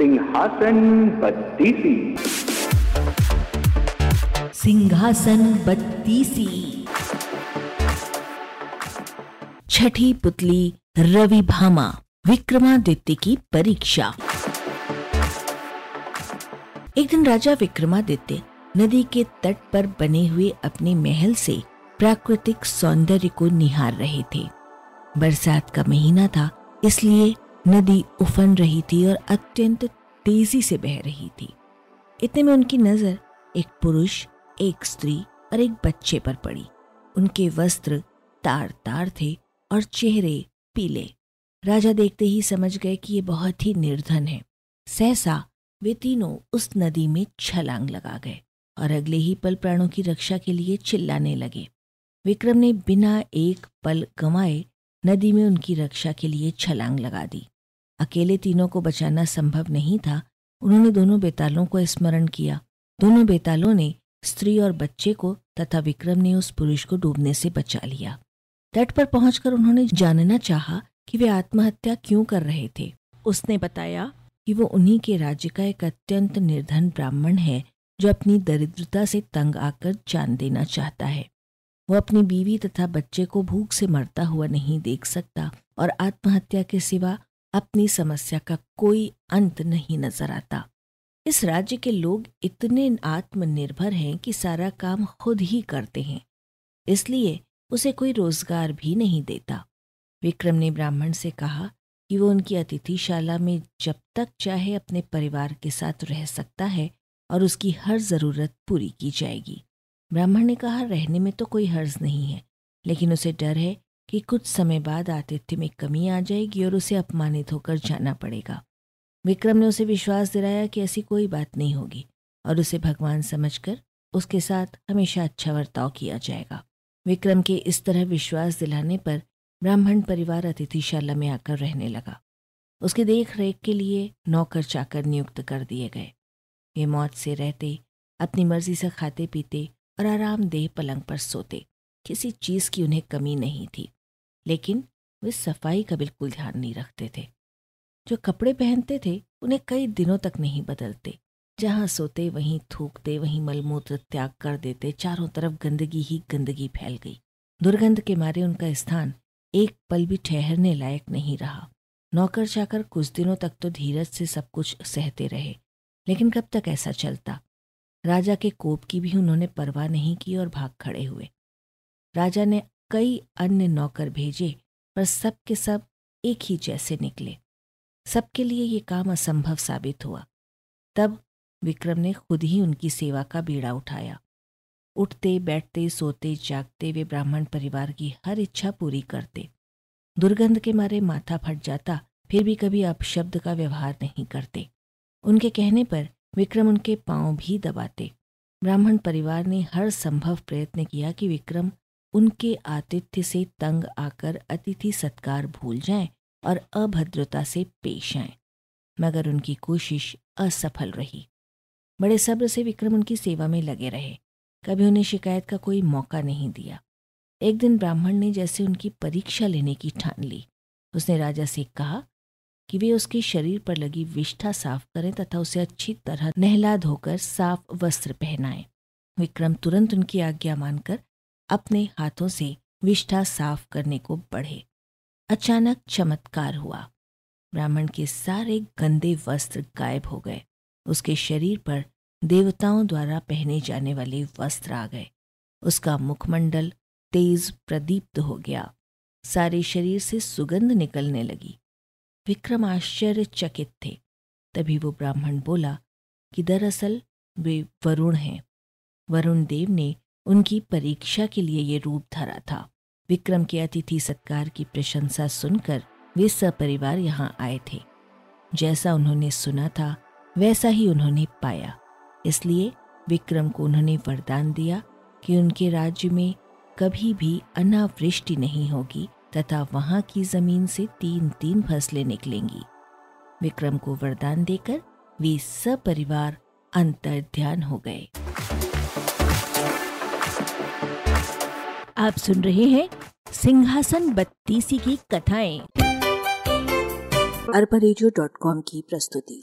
सिंहासन बत्तीसी। सिंहासन बत्तीसी। छठी पुतली रवि भामा, विक्रमादित्य की परीक्षा। एक दिन राजा विक्रमादित्य नदी के तट पर बने हुए अपने महल से प्राकृतिक सौंदर्य को निहार रहे थे। बरसात का महीना था, इसलिए नदी उफन रही थी और अत्यंत तेज़ी से बह रही थी। इतने में उनकी नज़र एक पुरुष, एक स्त्री और एक बच्चे पर पड़ी। उनके वस्त्र तार तार थे और चेहरे पीले। राजा देखते ही समझ गए कि ये बहुत ही निर्धन है। सहसा वे तीनों उस नदी में छलांग लगा गए और अगले ही पल प्राणों की रक्षा के लिए चिल्लाने लगे। विक्रम ने बिना एक पल गंवाए नदी में उनकी रक्षा के लिए छलांग लगा दी। अकेले तीनों को बचाना संभव नहीं था। उन्होंने दोनों बेतालों को स्मरण किया। दोनों बेतालों ने स्त्री और बच्चे को तथा विक्रम ने उस पुरुष को डूबने से बचा लिया। तट पर पहुंचकर उन्होंने जानना चाहा कि वे आत्महत्या क्यों कर रहे थे। उसने बताया कि वो उन्हीं के राज्य का एक अत्यंत निर्धन ब्राह्मण है, जो अपनी दरिद्रता से तंग आकर जान देना चाहता है। वो अपनी बीवी तथा बच्चे को भूख से मरता हुआ नहीं देख सकता और आत्महत्या के सिवा अपनी समस्या का कोई अंत नहीं नज़र आता। इस राज्य के लोग इतने आत्मनिर्भर हैं कि सारा काम खुद ही करते हैं। इसलिए उसे कोई रोज़गार भी नहीं देता। विक्रम ने ब्राह्मण से कहा कि वो उनकी अतिथिशाला में जब तक चाहे अपने परिवार के साथ रह सकता है और उसकी हर ज़रूरत पूरी की जाएगी। ब्राह्मण ने कहा, रहने में तो कोई हर्ज नहीं है, लेकिन उसे डर है कि कुछ समय बाद आतिथ्य में कमी आ जाएगी और उसे अपमानित होकर जाना पड़ेगा। विक्रम ने उसे विश्वास दिलाया कि ऐसी कोई बात नहीं होगी और उसे भगवान समझकर उसके साथ हमेशा अच्छा बर्ताव किया जाएगा। विक्रम के इस तरह विश्वास दिलाने पर ब्राह्मण परिवार अतिथिशाला में आकर रहने लगा। उसकी देख रेख के लिए नौकर चाकर नियुक्त कर दिए गए। वे मौत से रहते, अपनी मर्ज़ी से खाते पीते और आरामदेह पलंग पर सोते। किसी चीज़ की उन्हें कमी नहीं थी। लेकिन वे सफ़ाई का बिल्कुल ध्यान नहीं रखते थे। जो कपड़े पहनते थे, उन्हें कई दिनों तक नहीं बदलते। जहाँ सोते, वहीं थूकते, वहीं मलमूत्र त्याग कर देते, चारों तरफ़ गंदगी ही गंदगी फैल गई। दुर्गंध के मारे उनका स्थान एक पल भी ठहरने लायक नहीं रहा। नौकर चाकर कुछ दिनों तक तो धीरज से सब कुछ सहते रहे, लेकिन कब तक ऐसा चलता? राजा के कोप की भी उन्होंने परवाह नहीं की और भाग खड़े हुए। राजा ने कई अन्य नौकर भेजे, पर सब के सब एक ही जैसे निकले। सबके लिए ये काम असंभव साबित हुआ। तब विक्रम ने खुद ही उनकी सेवा का बीड़ा उठाया। उठते, बैठते, सोते, जागते वे ब्राह्मण परिवार की हर इच्छा पूरी करते। दुर्गंध के मारे माथा फट जाता, फिर भी कभी अपशब्द का व्यवहार नहीं करते। उनके कहने पर विक्रम उनके पाँव भी दबाते। ब्राह्मण परिवार ने हर संभव प्रयत्न किया कि विक्रम उनके आतिथ्य से तंग आकर अतिथि सत्कार भूल जाएँ और अभद्रता से पेश आएँ, मगर उनकी कोशिश असफल रही। बड़े सब्र से विक्रम उनकी सेवा में लगे रहे। कभी उन्हें शिकायत का कोई मौका नहीं दिया। एक दिन ब्राह्मण ने जैसे उनकी परीक्षा लेने की ठान ली। उसने राजा से कहा कि वे उसके शरीर पर लगी विष्ठा साफ़ करें तथा उसे अच्छी तरह नहला धोकर साफ़ वस्त्र पहनाएँ। विक्रम तुरंत उनकी आज्ञा मानकर अपने हाथों से विष्ठा साफ़ करने को बढ़े। अचानक चमत्कार हुआ। ब्राह्मण के सारे गंदे वस्त्र गायब हो गए। उसके शरीर पर देवताओं द्वारा पहने जाने वाले वस्त्र आ गए। उसका मुखमंडल तेज प्रदीप्त हो गया। सारे शरीर से सुगंध निकलने लगी। विक्रम आश्चर्यचकित थे। तभी वो ब्राह्मण बोला कि दरअसल वे वरुण हैं। वरुण देव ने उनकी परीक्षा के लिए ये रूप धरा था। विक्रम के अतिथि सत्कार की प्रशंसा सुनकर वे सपरिवार यहाँ आए थे। जैसा उन्होंने सुना था, वैसा ही उन्होंने पाया। इसलिए विक्रम को उन्होंने वरदान दिया कि उनके राज्य में कभी भी अनावृष्टि नहीं होगी तथा वहाँ की ज़मीन से तीन तीन फ़सलें निकलेंगी। विक्रम को वरदान देकर वे सपरिवार अंतर ध्यान हो गए। आप सुन रहे हैं सिंहासन बत्तीसी की कथाएँ। अरबा की प्रस्तुति।